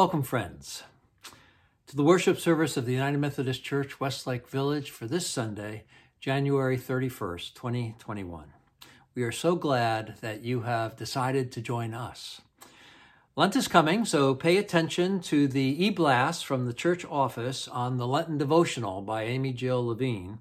Welcome, friends, to the worship service of the United Methodist Church, Westlake Village, for this Sunday, January 31st, 2021. We are so glad that you have decided to join us. Lent is coming, so pay attention to the e blast from the church office on the Lenten devotional by Amy Jill Levine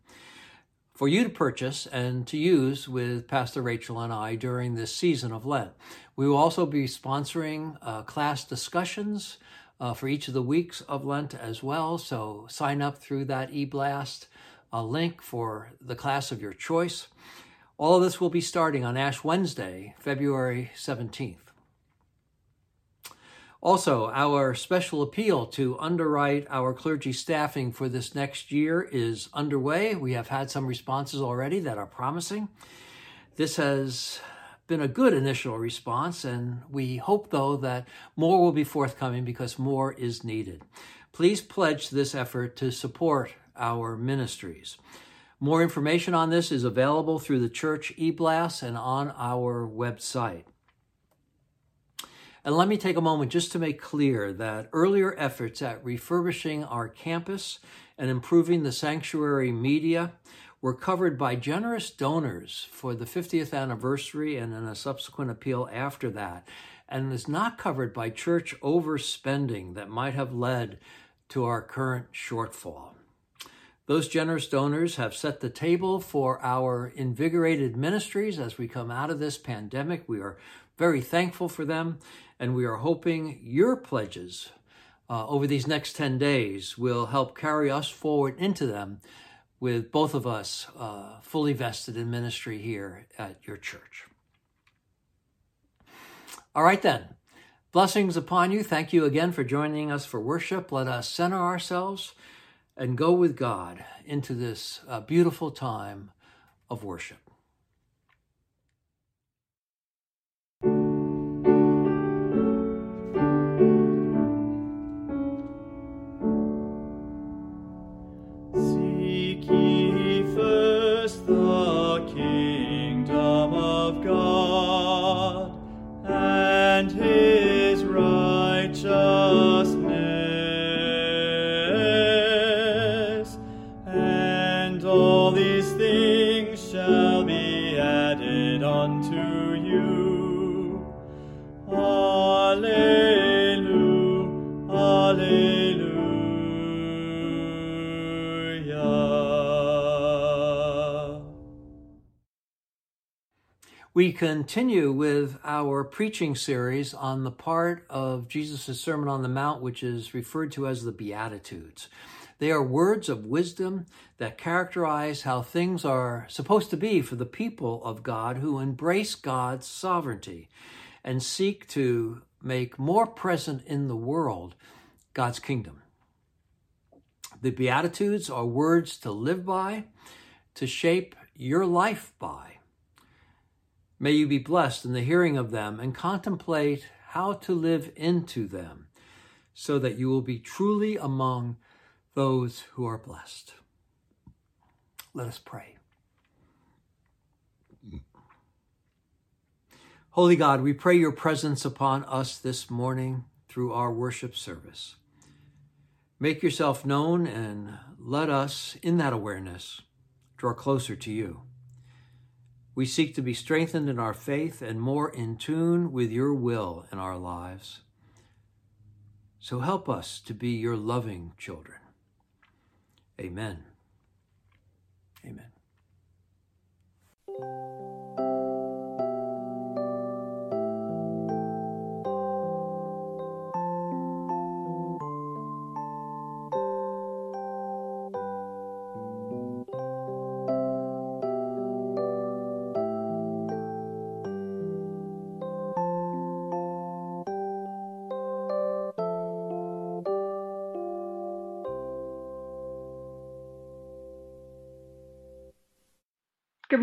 for you to purchase and to use with Pastor Rachel and I during this season of Lent. We will also be sponsoring uh, class discussions uh, for each of the weeks of Lent as well. So sign up through that eBlast uh, link for the class of your choice. All of this will be starting on Ash Wednesday, February 17th. Also, our special appeal to underwrite our clergy staffing for this next year is underway. We have had some responses already that are promising. This has been a good initial response, and we hope, though, that more will be forthcoming because more is needed. Please pledge this effort to support our ministries. More information on this is available through the church e-blast and on our website. And let me take a moment just to make clear that earlier efforts at refurbishing our campus and improving the sanctuary media were covered by generous donors for the 50th anniversary and in a subsequent appeal after that, and is not covered by church overspending that might have led to our current shortfall. Those generous donors have set the table for our invigorated ministries as we come out of this pandemic. We are very thankful for them, and we are hoping your pledges uh, over these next 10 days will help carry us forward into them with both of us uh, fully vested in ministry here at your church. All right, then. Blessings upon you. Thank you again for joining us for worship. Let us center ourselves and go with God into this uh, beautiful time of worship. Continue with our preaching series on the part of Jesus' Sermon on the Mount, which is referred to as the Beatitudes. They are words of wisdom that characterize how things are supposed to be for the people of God who embrace God's sovereignty and seek to make more present in the world God's kingdom. The Beatitudes are words to live by, to shape your life by May you be blessed in the hearing of them and contemplate how to live into them so that you will be truly among those who are blessed. Let us pray. Holy God, we pray your presence upon us this morning through our worship service. Make yourself known and let us, in that awareness, draw closer to you. We seek to be strengthened in our faith and more in tune with your will in our lives. So help us to be your loving children. Amen. Amen.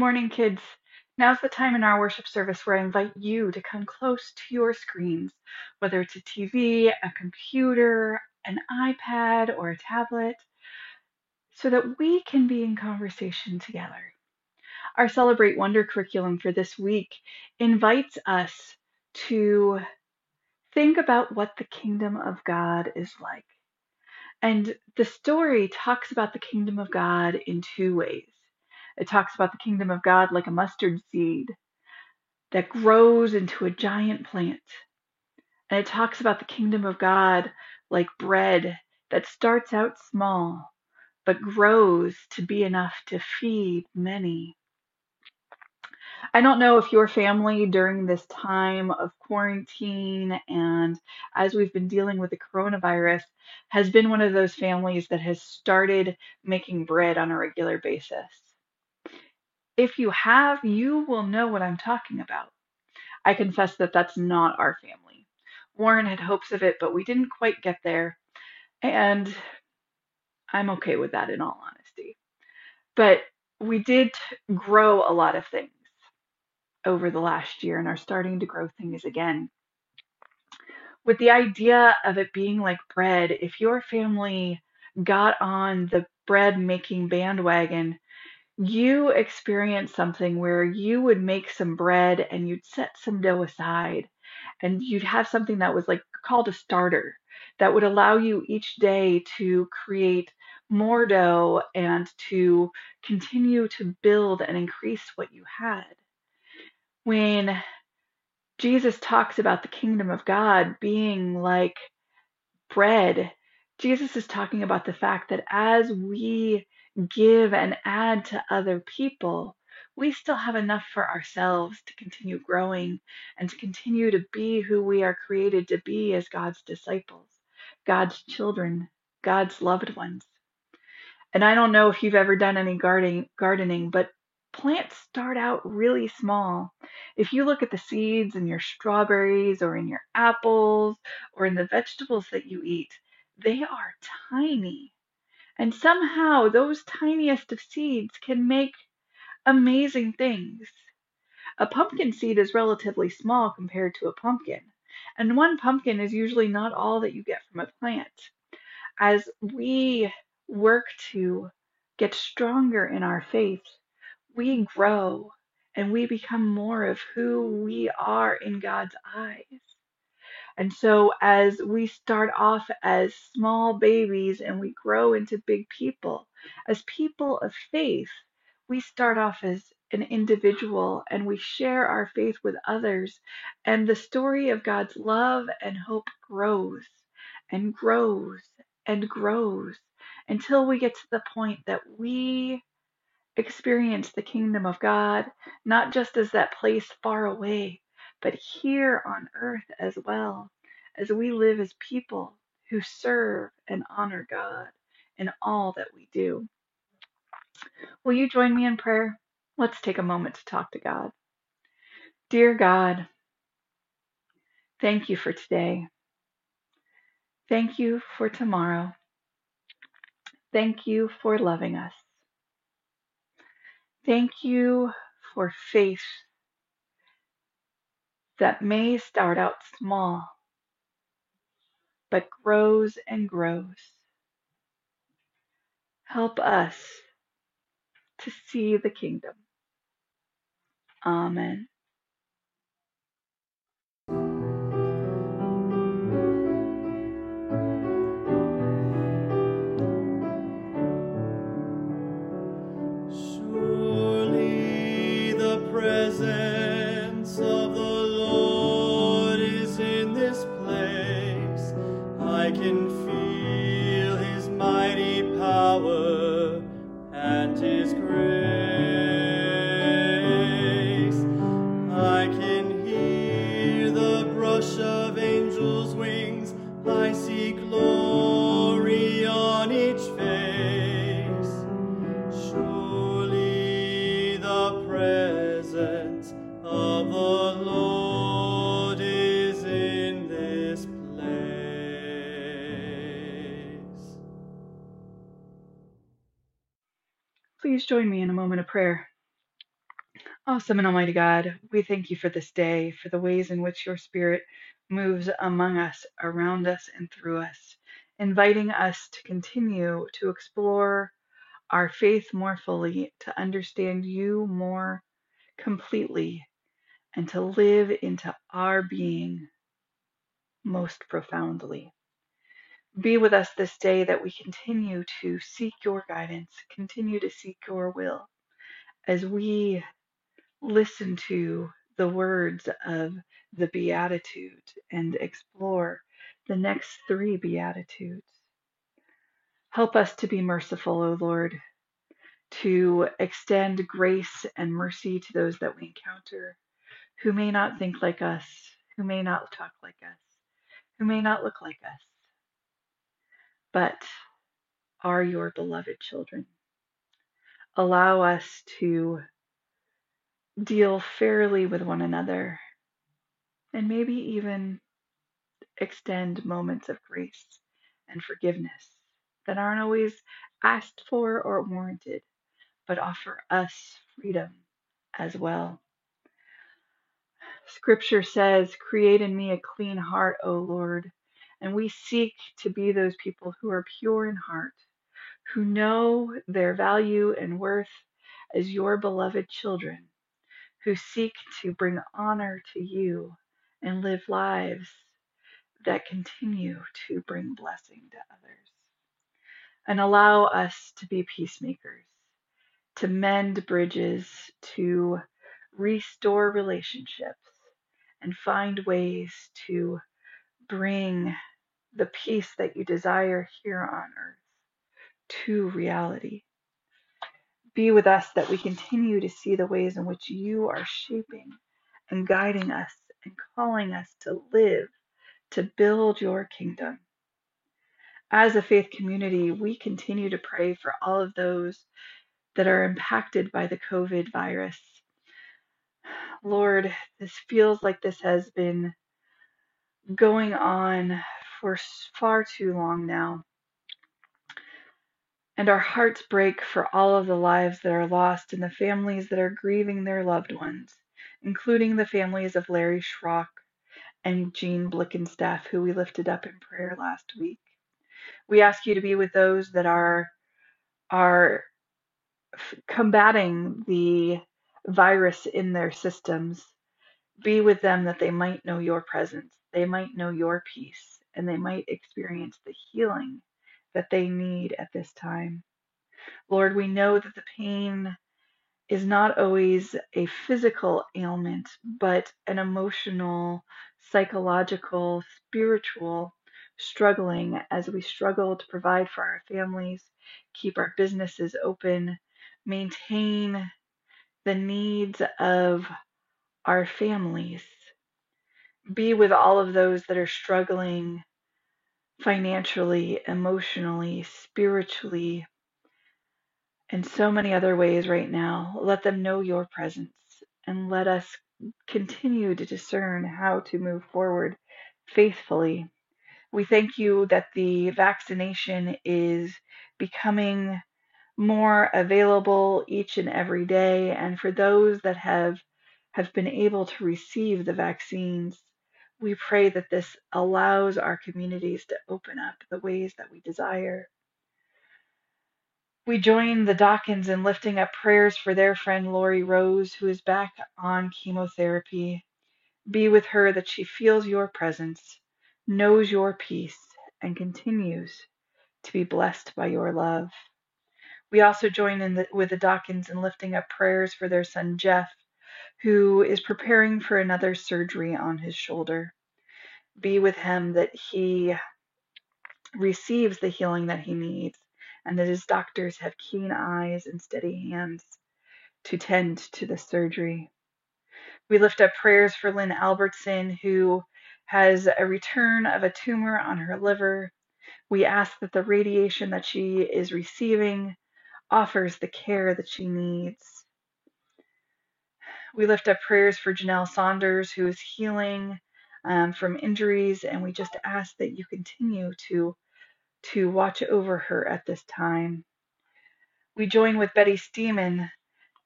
Morning, kids. Now's the time in our worship service where I invite you to come close to your screens, whether it's a TV, a computer, an iPad, or a tablet, so that we can be in conversation together. Our Celebrate Wonder curriculum for this week invites us to think about what the kingdom of God is like. And the story talks about the kingdom of God in two ways. It talks about the kingdom of God like a mustard seed that grows into a giant plant. And it talks about the kingdom of God like bread that starts out small but grows to be enough to feed many. I don't know if your family during this time of quarantine and as we've been dealing with the coronavirus has been one of those families that has started making bread on a regular basis. If you have, you will know what I'm talking about. I confess that that's not our family. Warren had hopes of it, but we didn't quite get there. And I'm okay with that in all honesty. But we did grow a lot of things over the last year and are starting to grow things again. With the idea of it being like bread, if your family got on the bread making bandwagon, you experience something where you would make some bread and you'd set some dough aside and you'd have something that was like called a starter that would allow you each day to create more dough and to continue to build and increase what you had. When Jesus talks about the kingdom of God being like bread, Jesus is talking about the fact that as we give and add to other people, we still have enough for ourselves to continue growing and to continue to be who we are created to be as God's disciples, God's children, God's loved ones. And I don't know if you've ever done any gardening, gardening, but plants start out really small. If you look at the seeds in your strawberries or in your apples or in the vegetables that you eat, they are tiny. And somehow those tiniest of seeds can make amazing things. A pumpkin seed is relatively small compared to a pumpkin, and one pumpkin is usually not all that you get from a plant. As we work to get stronger in our faith, we grow and we become more of who we are in God's eyes. And so, as we start off as small babies and we grow into big people, as people of faith, we start off as an individual and we share our faith with others. And the story of God's love and hope grows and grows and grows until we get to the point that we experience the kingdom of God, not just as that place far away, but here on earth as well, as we live as people who serve and honor God in all that we do. Will you join me in prayer? Let's take a moment to talk to God. Dear God, thank you for today. Thank you for tomorrow. Thank you for loving us. Thank you for faith that may start out small, but grows and grows. Help us to see the kingdom. Amen. Can prayer. Awesome and Almighty God, we thank you for this day, for the ways in which your Spirit moves among us, around us, and through us, inviting us to continue to explore our faith more fully, to understand you more completely, and to live into our being most profoundly. Be with us this day that we continue to seek your guidance, continue to seek your will as we listen to the words of the Beatitudes and explore the next three Beatitudes. Help us to be merciful, O Lord, to extend grace and mercy to those that we encounter who may not think like us, who may not talk like us, who may not look like us, but are your beloved children. Allow us to deal fairly with one another and maybe even extend moments of grace and forgiveness that aren't always asked for or warranted, but offer us freedom as well. Scripture says, Create in me a clean heart, O Lord. And we seek to be those people who are pure in heart, who know their value and worth as your beloved children, who seek to bring honor to you and live lives that continue to bring blessing to others. And allow us to be peacemakers, to mend bridges, to restore relationships, and find ways to bring the peace that you desire here on earth to reality. Be with us that we continue to see the ways in which you are shaping and guiding us and calling us to live, to build your kingdom. As a faith community, we continue to pray for all of those that are impacted by the COVID virus. Lord, this feels like this has been going on for far too long now. And our hearts break for all of the lives that are lost and the families that are grieving their loved ones, including the families of Larry Schrock and Jean Blickenstaff, who we lifted up in prayer last week. We ask you to be with those that are are combating the virus in their systems. Be with them that they might know your presence, they might know your peace, and they might experience the healing that they need at this time. Lord, we know that the pain is not always a physical ailment, but an emotional, psychological, spiritual struggling as we struggle to provide for our families, keep our businesses open, maintain the needs of our families. Be with all of those that are struggling financially, emotionally, spiritually, and so many other ways right now. Let them know your presence and let us continue to discern how to move forward faithfully. We thank you that the vaccination is becoming more available each and every day and for those that have have been able to receive the vaccines we pray that this allows our communities to open up the ways that we desire we join the Dawkins in lifting up prayers for their friend Lori Rose, who is back on chemotherapy. Be with her that she feels your presence, knows your peace, and continues to be blessed by your love. We also join in the, with the Dawkins in lifting up prayers for their son Jeff, who is preparing for another surgery on his shoulder. Be with him that he receives the healing that he needs and that his doctors have keen eyes and steady hands to tend to the surgery. We lift up prayers for Lynn Albertson, who has a return of a tumor on her liver. We ask that the radiation that she is receiving offers the care that she needs. We lift up prayers for Janelle Saunders, who is healing um, from injuries, and we just ask that you continue to to watch over her at this time. We join with Betty Steeman,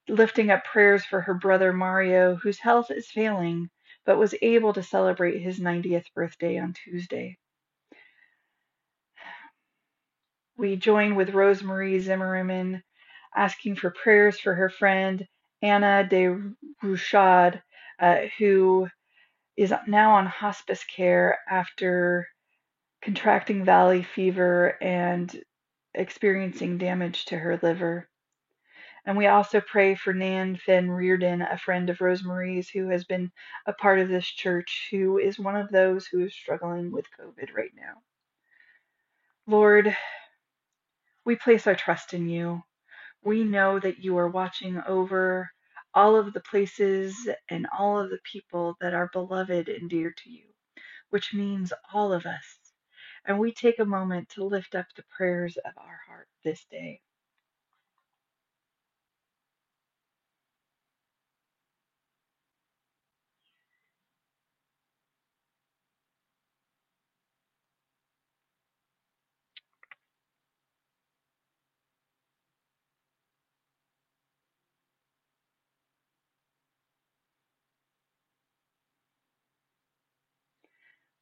lifting up prayers for her brother Mario, whose health is failing, but was able to celebrate his 90th birthday on Tuesday. We join with Rosemarie Zimmerman, asking for prayers for her friend Anna de Rouchard, uh, who is now on hospice care after contracting valley fever and experiencing damage to her liver. And we also pray for Nan Finn Reardon, a friend of Rosemary's who has been a part of this church, who is one of those who is struggling with COVID right now. Lord, we place our trust in you. We know that you are watching over all of the places and all of the people that are beloved and dear to you, which means all of us. And we take a moment to lift up the prayers of our heart this day.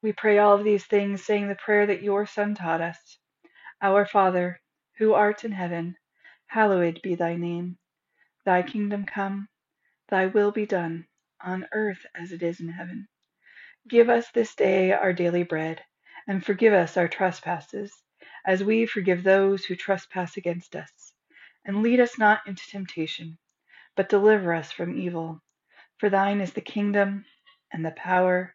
We pray all of these things, saying the prayer that your Son taught us Our Father, who art in heaven, hallowed be thy name. Thy kingdom come, thy will be done, on earth as it is in heaven. Give us this day our daily bread, and forgive us our trespasses, as we forgive those who trespass against us. And lead us not into temptation, but deliver us from evil. For thine is the kingdom, and the power,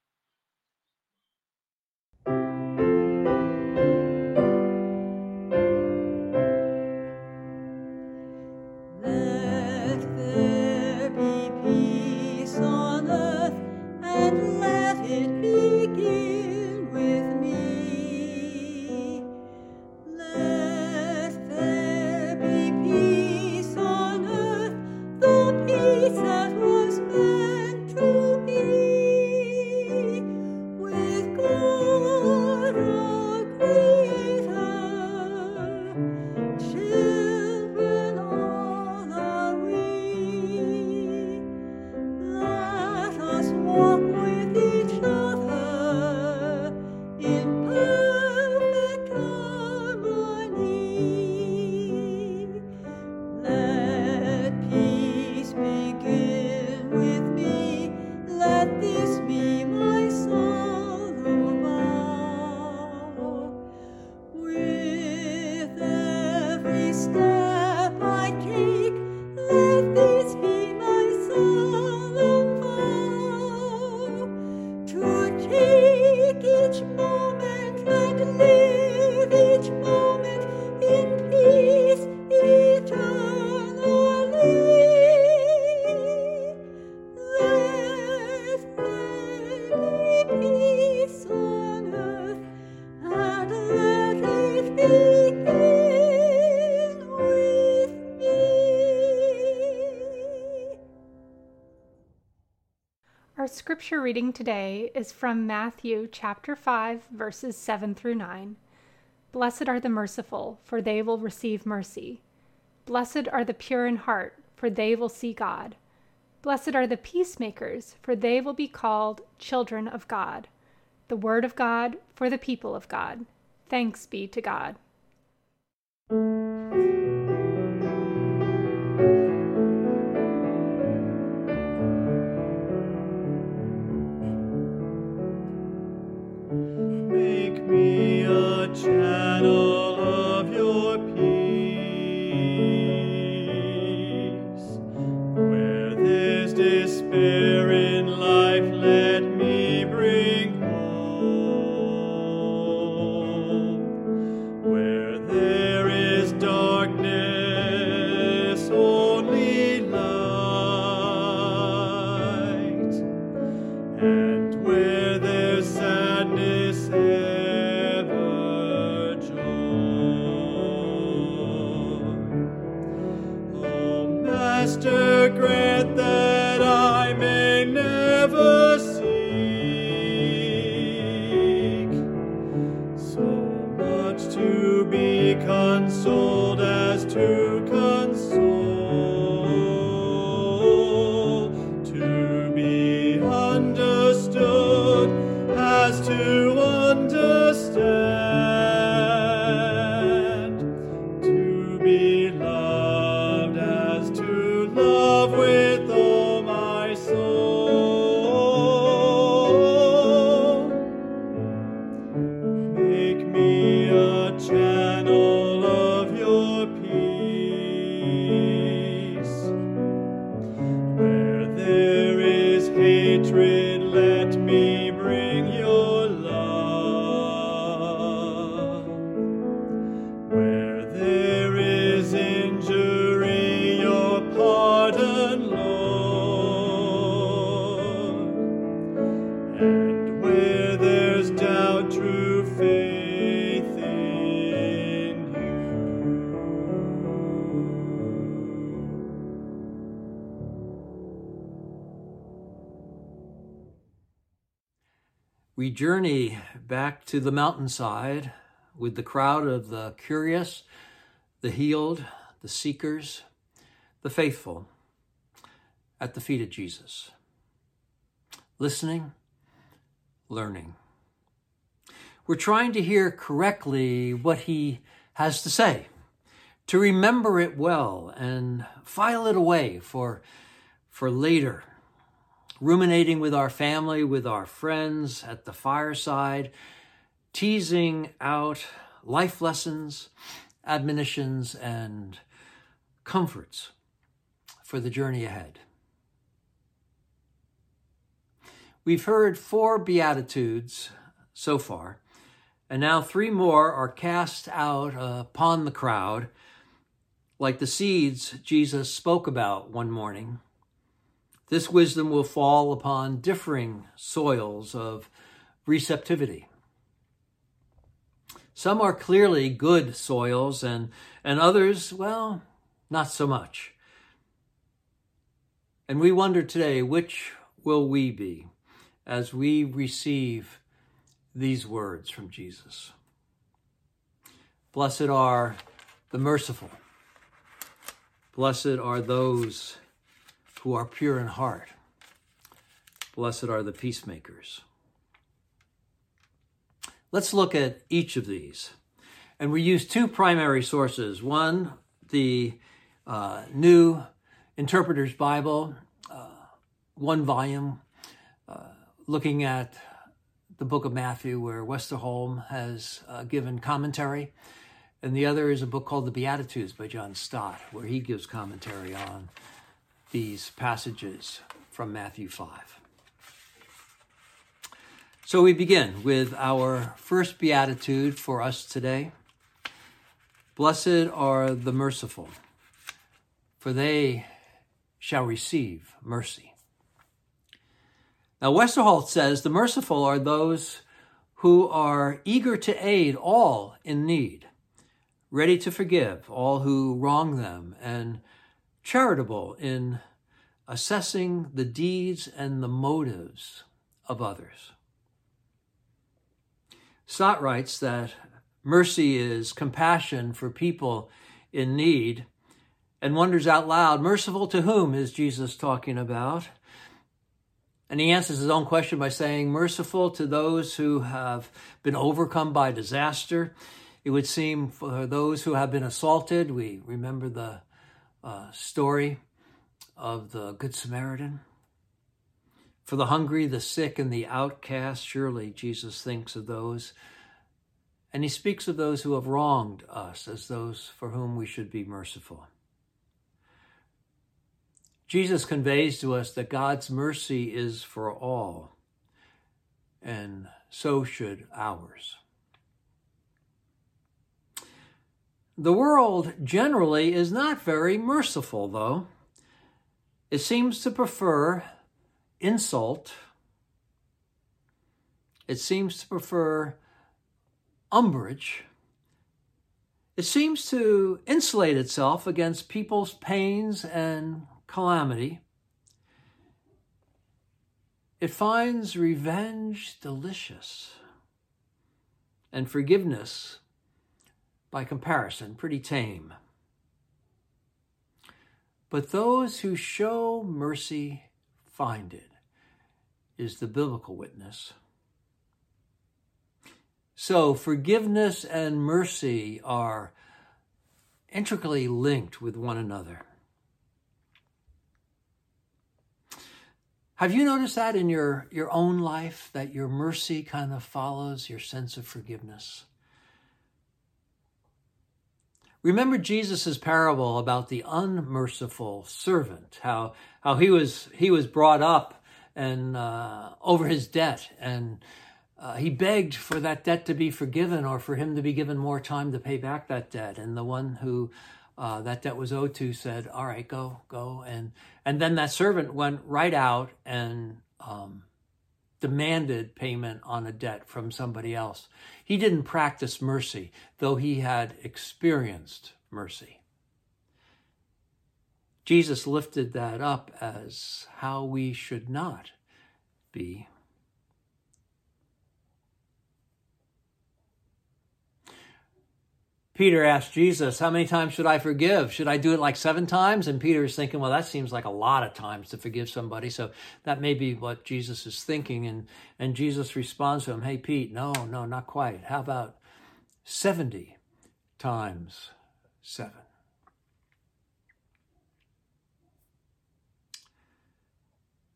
Scripture reading today is from Matthew chapter 5, verses 7 through 9. Blessed are the merciful, for they will receive mercy. Blessed are the pure in heart, for they will see God. Blessed are the peacemakers, for they will be called children of God. The word of God for the people of God. Thanks be to God. Bring We journey back to the mountainside with the crowd of the curious, the healed, the seekers, the faithful at the feet of Jesus. Listening, learning. We're trying to hear correctly what he has to say, to remember it well and file it away for, for later ruminating with our family, with our friends at the fireside, teasing out life lessons, admonitions, and comforts for the journey ahead. We've heard four Beatitudes so far, and now three more are cast out upon the crowd, like the seeds Jesus spoke about one morning. This wisdom will fall upon differing soils of receptivity. Some are clearly good soils, and, and others, well, not so much. And we wonder today which will we be as we receive these words from Jesus? Blessed are the merciful, blessed are those who are pure in heart. Blessed are the peacemakers. Let's look at each of these. And we use two primary sources. One, the uh, New Interpreter's Bible, uh, one volume, uh, looking at the book of Matthew, where Westerholm has uh, given commentary. And the other is a book called The Beatitudes by John Stott, where he gives commentary on these passages from Matthew 5. So we begin with our first beatitude for us today. Blessed are the merciful, for they shall receive mercy. Now, Westerholm says the merciful are those who are eager to aid all in need, ready to forgive all who wrong them, and charitable in assessing the deeds and the motives of others. Stott writes that mercy is compassion for people in need and wonders out loud, merciful to whom is Jesus talking about? And he answers his own question by saying, merciful to those who have been overcome by disaster. It would seem for those who have been assaulted, we remember the uh, story of the Good Samaritan. For the hungry, the sick, and the outcast, surely Jesus thinks of those. And he speaks of those who have wronged us as those for whom we should be merciful. Jesus conveys to us that God's mercy is for all, and so should ours. The world generally is not very merciful, though. It seems to prefer insult. It seems to prefer umbrage. It seems to insulate itself against people's pains and calamity. It finds revenge delicious and forgiveness, by comparison, pretty tame. But those who show mercy find it, is the biblical witness. So, forgiveness and mercy are intricately linked with one another. Have you noticed that in your, your own life, that your mercy kind of follows your sense of forgiveness? Remember Jesus' parable about the unmerciful servant, how, how he, was, he was brought up and uh, over his debt, and uh, he begged for that debt to be forgiven or for him to be given more time to pay back that debt. And the one who uh, that debt was owed to said, "All right, go, go." And and then that servant went right out and um, demanded payment on a debt from somebody else. He didn't practice mercy, though he had experienced mercy. Jesus lifted that up as how we should not be. Peter asked Jesus, How many times should I forgive? Should I do it like seven times? And Peter is thinking, Well, that seems like a lot of times to forgive somebody. So that may be what Jesus is thinking. And, and Jesus responds to him, Hey, Pete, no, no, not quite. How about 70 times seven?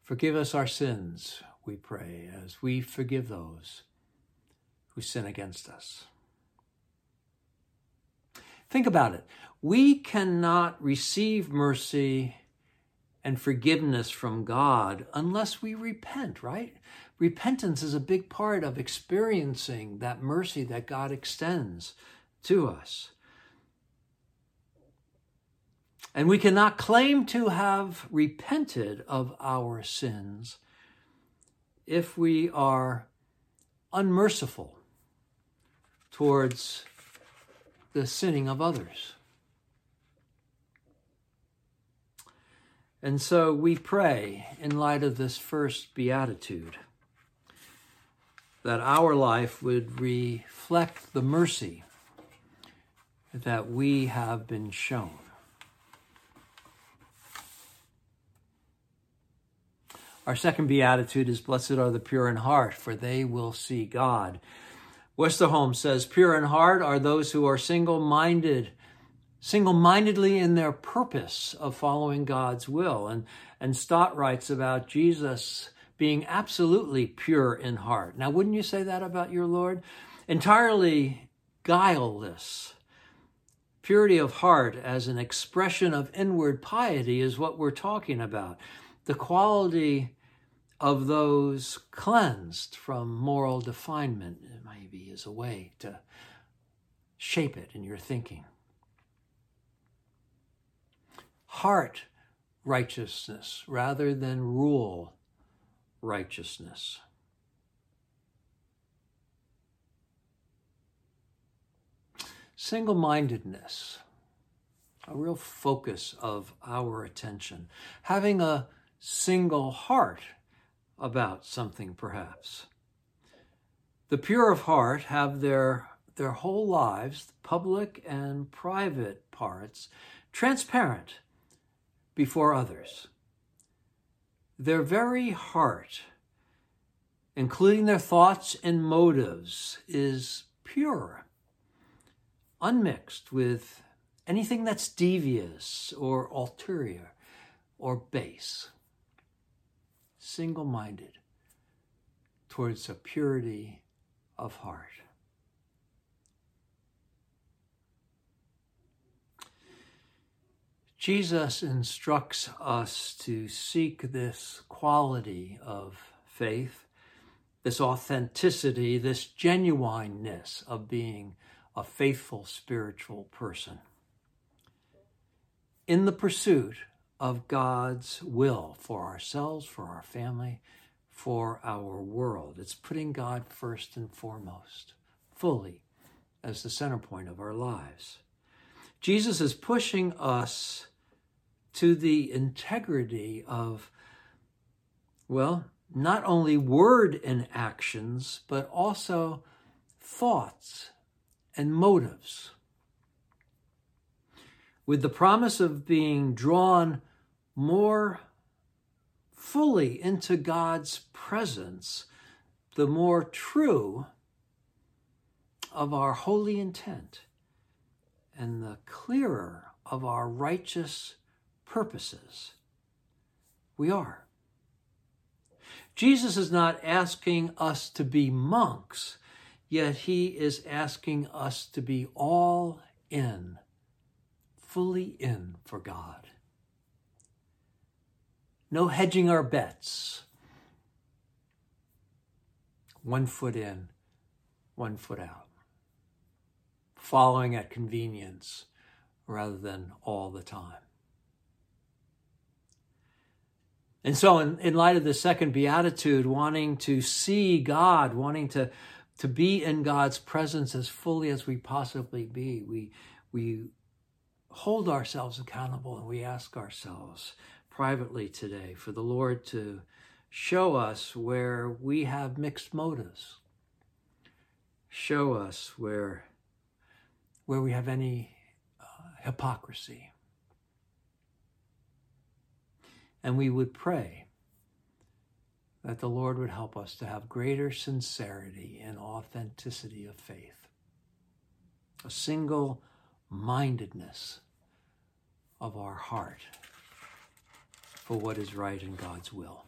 Forgive us our sins, we pray, as we forgive those who sin against us. Think about it. We cannot receive mercy and forgiveness from God unless we repent, right? Repentance is a big part of experiencing that mercy that God extends to us. And we cannot claim to have repented of our sins if we are unmerciful towards the sinning of others. And so we pray in light of this first beatitude that our life would reflect the mercy that we have been shown. Our second beatitude is Blessed are the pure in heart, for they will see God. Westerholm says, Pure in heart are those who are single minded, single mindedly in their purpose of following God's will. And, and Stott writes about Jesus being absolutely pure in heart. Now, wouldn't you say that about your Lord? Entirely guileless. Purity of heart as an expression of inward piety is what we're talking about. The quality of those cleansed from moral definement, maybe, is a way to shape it in your thinking. Heart righteousness rather than rule righteousness. Single mindedness, a real focus of our attention. Having a single heart about something, perhaps. The pure of heart have their, their whole lives, public and private parts, transparent before others. Their very heart, including their thoughts and motives, is pure, unmixed with anything that's devious or ulterior or base single minded towards a purity of heart. Jesus instructs us to seek this quality of faith, this authenticity, this genuineness of being a faithful spiritual person in the pursuit of God's will for ourselves, for our family, for our world. It's putting God first and foremost, fully as the center point of our lives. Jesus is pushing us to the integrity of, well, not only word and actions, but also thoughts and motives with the promise of being drawn more fully into God's presence, the more true of our holy intent and the clearer of our righteous purposes we are. Jesus is not asking us to be monks, yet he is asking us to be all in fully in for God. No hedging our bets, one foot in, one foot out, following at convenience rather than all the time. And so, in, in light of the second beatitude, wanting to see God, wanting to, to be in God's presence as fully as we possibly be, we, we hold ourselves accountable and we ask ourselves privately today for the Lord to show us where we have mixed motives. Show us where, where we have any uh, hypocrisy. And we would pray that the Lord would help us to have greater sincerity and authenticity of faith, a single mindedness of our heart for what is right in God's will.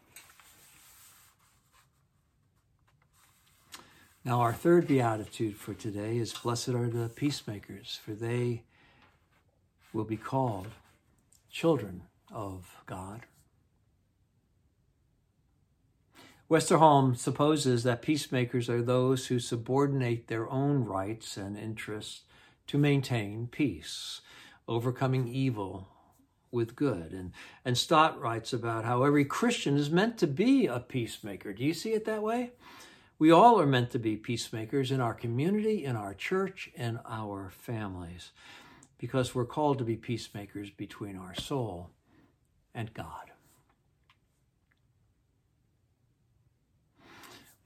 Now, our third beatitude for today is Blessed are the peacemakers, for they will be called children of God. Westerholm supposes that peacemakers are those who subordinate their own rights and interests to maintain peace, overcoming evil with good. And, and Stott writes about how every Christian is meant to be a peacemaker. Do you see it that way? We all are meant to be peacemakers in our community, in our church, in our families, because we're called to be peacemakers between our soul and God.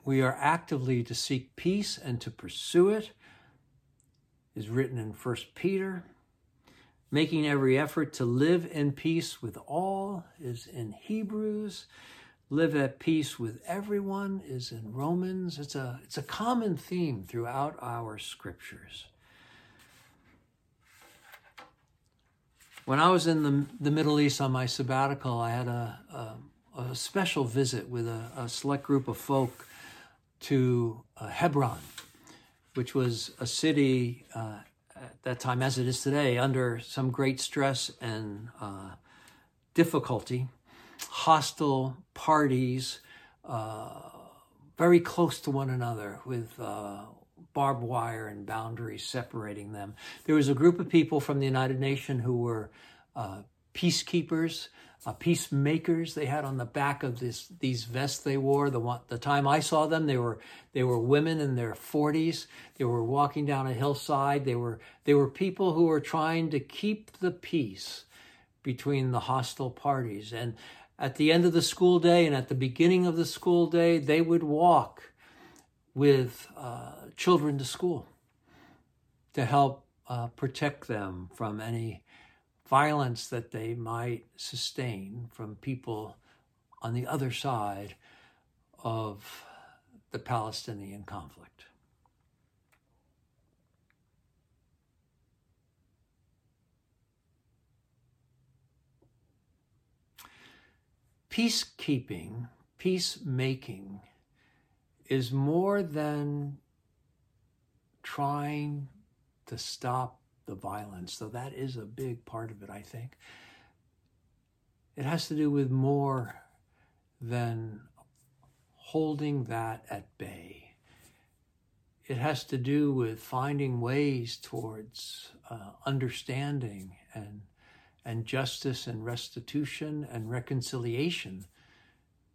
we are actively to seek peace and to pursue it is written in 1 Peter. Making every effort to live in peace with all is in Hebrews. Live at peace with everyone is in Romans. It's a, it's a common theme throughout our scriptures. When I was in the, the Middle East on my sabbatical, I had a, a, a special visit with a, a select group of folk to uh, Hebron, which was a city uh, at that time, as it is today, under some great stress and uh, difficulty, hostile parties, uh, very close to one another with uh, barbed wire and boundaries separating them. There was a group of people from the United Nations who were uh, peacekeepers uh, peacemakers they had on the back of this these vests they wore. The one the time I saw them they were they were women in their 40s they were walking down a hillside. They were they were people who were trying to keep the peace between the hostile parties. And at the end of the school day and at the beginning of the school day they would walk with uh, children to school to help uh, protect them from any violence that they might sustain from people on the other side of the Palestinian conflict. Peacekeeping, peacemaking, is more than trying to stop the violence. So that is a big part of it, I think. It has to do with more than holding that at bay. It has to do with finding ways towards uh, understanding and and justice and restitution and reconciliation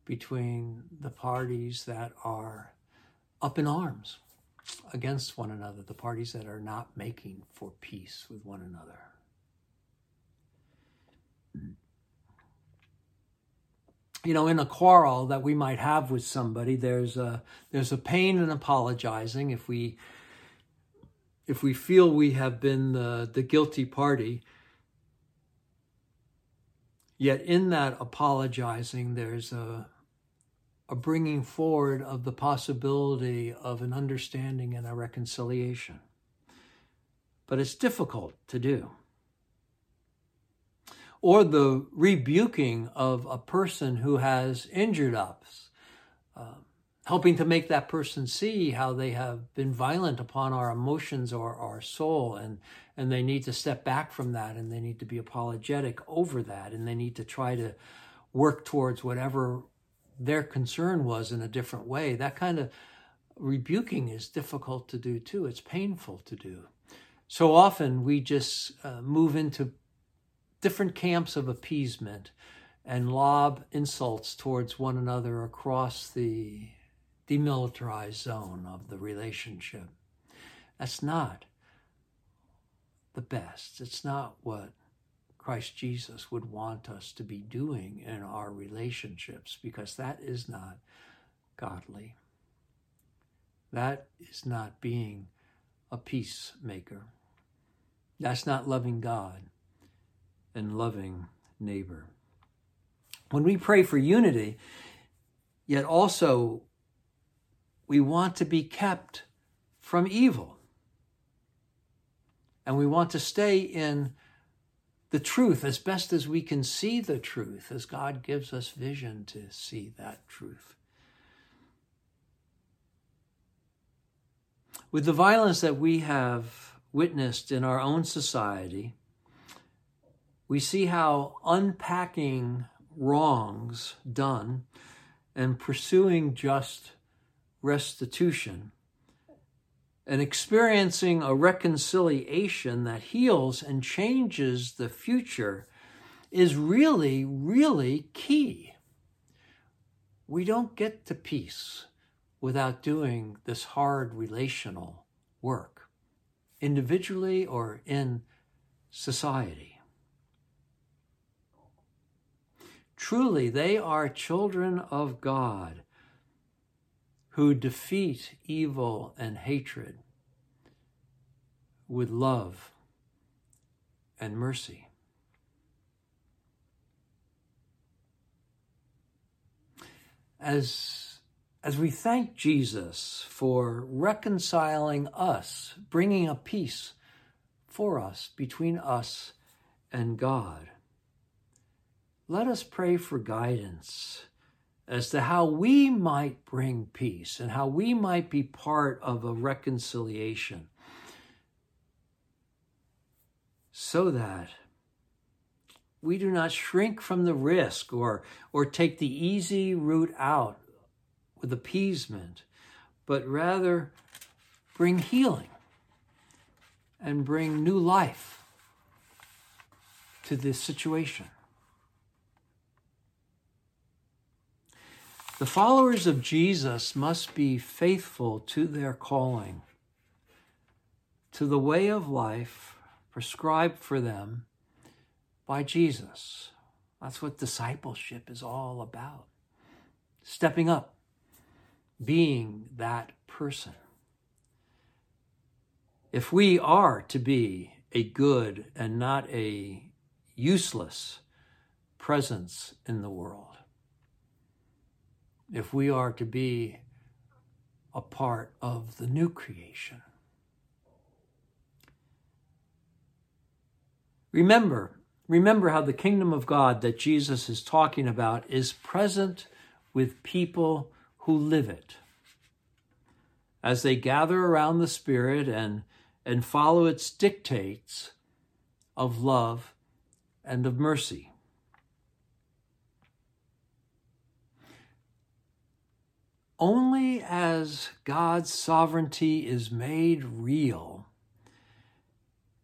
between the parties that are up in arms against one another, the parties that are not making for peace with one another. You know, in a quarrel that we might have with somebody, there's a there's a pain in apologizing if we if we feel we have been the, the guilty party. Yet in that apologizing, there's a a bringing forward of the possibility of an understanding and a reconciliation. But it's difficult to do. Or the rebuking of a person who has injured us, uh, helping to make that person see how they have been violent upon our emotions or our soul, and, and they need to step back from that and they need to be apologetic over that and they need to try to work towards whatever their concern was in a different way. That kind of rebuking is difficult to do too. It's painful to do. So often we just uh, move into different camps of appeasement and lob insults towards one another across the demilitarized zone of the relationship. That's not the best. It's not what Christ Jesus would want us to be doing in our relationships because that is not godly. That is not being a peacemaker. That's not loving God and loving neighbor. When we pray for unity, yet also we want to be kept from evil. And we want to stay in the truth as best as we can see the truth, as God gives us vision to see that truth. With the violence that we have witnessed in our own society, we see how unpacking wrongs done and pursuing just restitution and experiencing a reconciliation that heals and changes the future is really, really key. We don't get to peace without doing this hard relational work, individually or in society. Truly, they are children of God who defeat evil and hatred with love and mercy. As, as we thank Jesus for reconciling us, bringing a peace for us between us and God, let us pray for guidance as to how we might bring peace and how we might be part of a reconciliation so that we do not shrink from the risk or, or take the easy route out with appeasement, but rather bring healing and bring new life to this situation. The followers of Jesus must be faithful to their calling, to the way of life prescribed for them by Jesus. That's what discipleship is all about. Stepping up, being that person. If we are to be a good and not a useless presence in the world, if we are to be a part of the new creation. Remember, remember how the kingdom of God that Jesus is talking about is present with people who live it. As they gather around the Spirit and, and follow its dictates of love and of mercy. Only as God's sovereignty is made real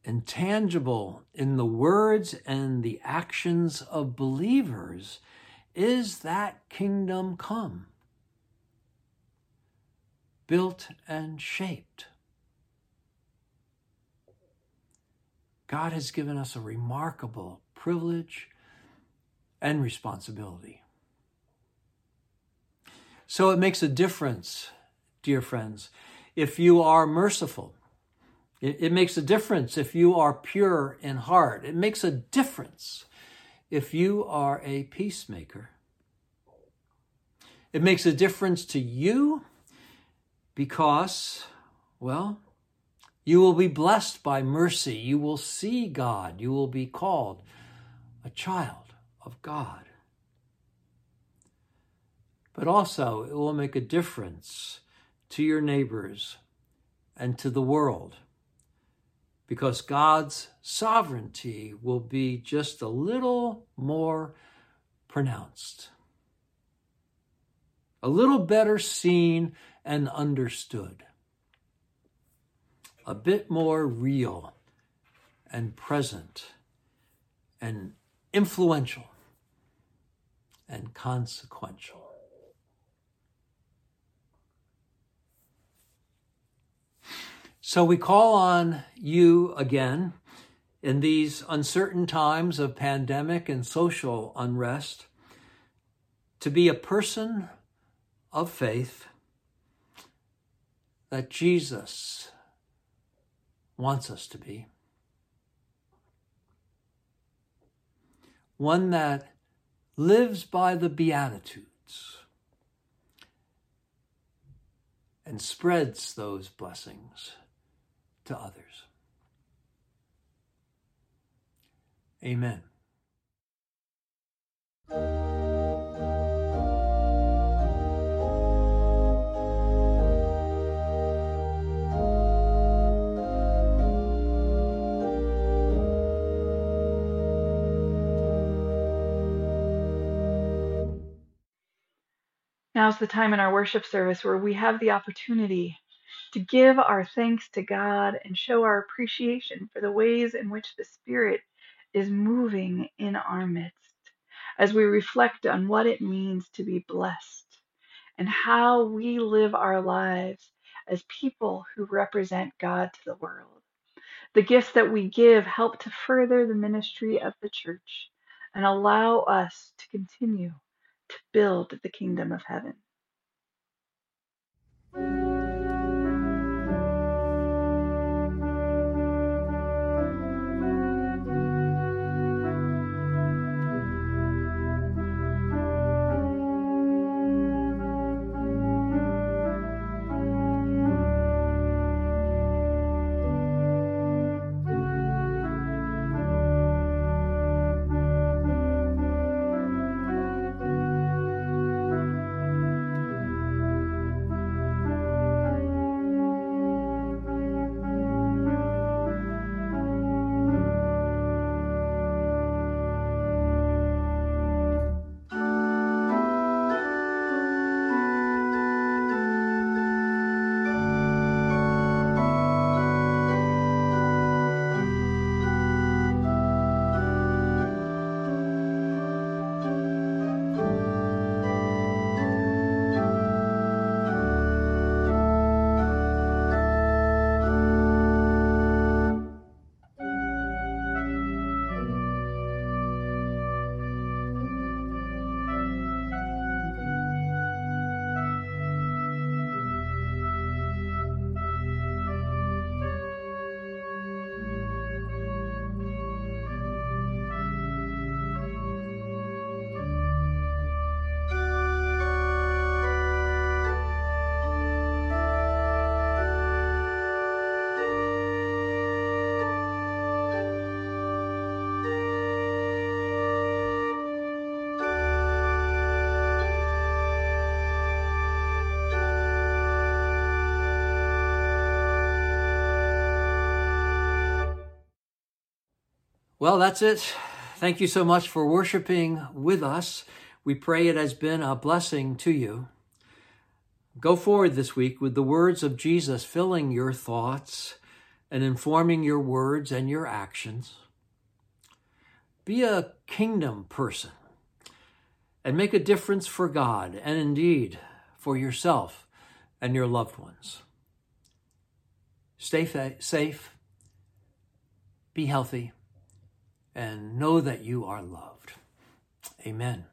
and tangible in the words and the actions of believers is that kingdom come, built and shaped. God has given us a remarkable privilege and responsibility. So it makes a difference, dear friends, if you are merciful. It, it, makes a difference if you are pure in heart. It makes a difference if you are a peacemaker. It makes a difference to you because, well, you will be blessed by mercy. You will see God. You will be called a child of God but also it will make a difference to your neighbors and to the world because God's sovereignty will be just a little more pronounced, a little better seen and understood, a bit more real and present and influential and consequential. So we call on you again in these uncertain times of pandemic and social unrest to be a person of faith that Jesus wants us to be. One that lives by the Beatitudes and spreads those blessings to others. Amen. Now's the time in our worship service where we have the opportunity to give our thanks to God and show our appreciation for the ways in which the Spirit is moving in our midst as we reflect on what it means to be blessed and how we live our lives as people who represent God to the world. The gifts that we give help to further the ministry of the church and allow us to continue to build the kingdom of heaven. Well, that's it. Thank you so much for worshiping with us. We pray it has been a blessing to you. Go forward this week with the words of Jesus filling your thoughts and informing your words and your actions. Be a kingdom person and make a difference for God and indeed for yourself and your loved ones. Stay fa- safe, be healthy and know that you are loved. Amen.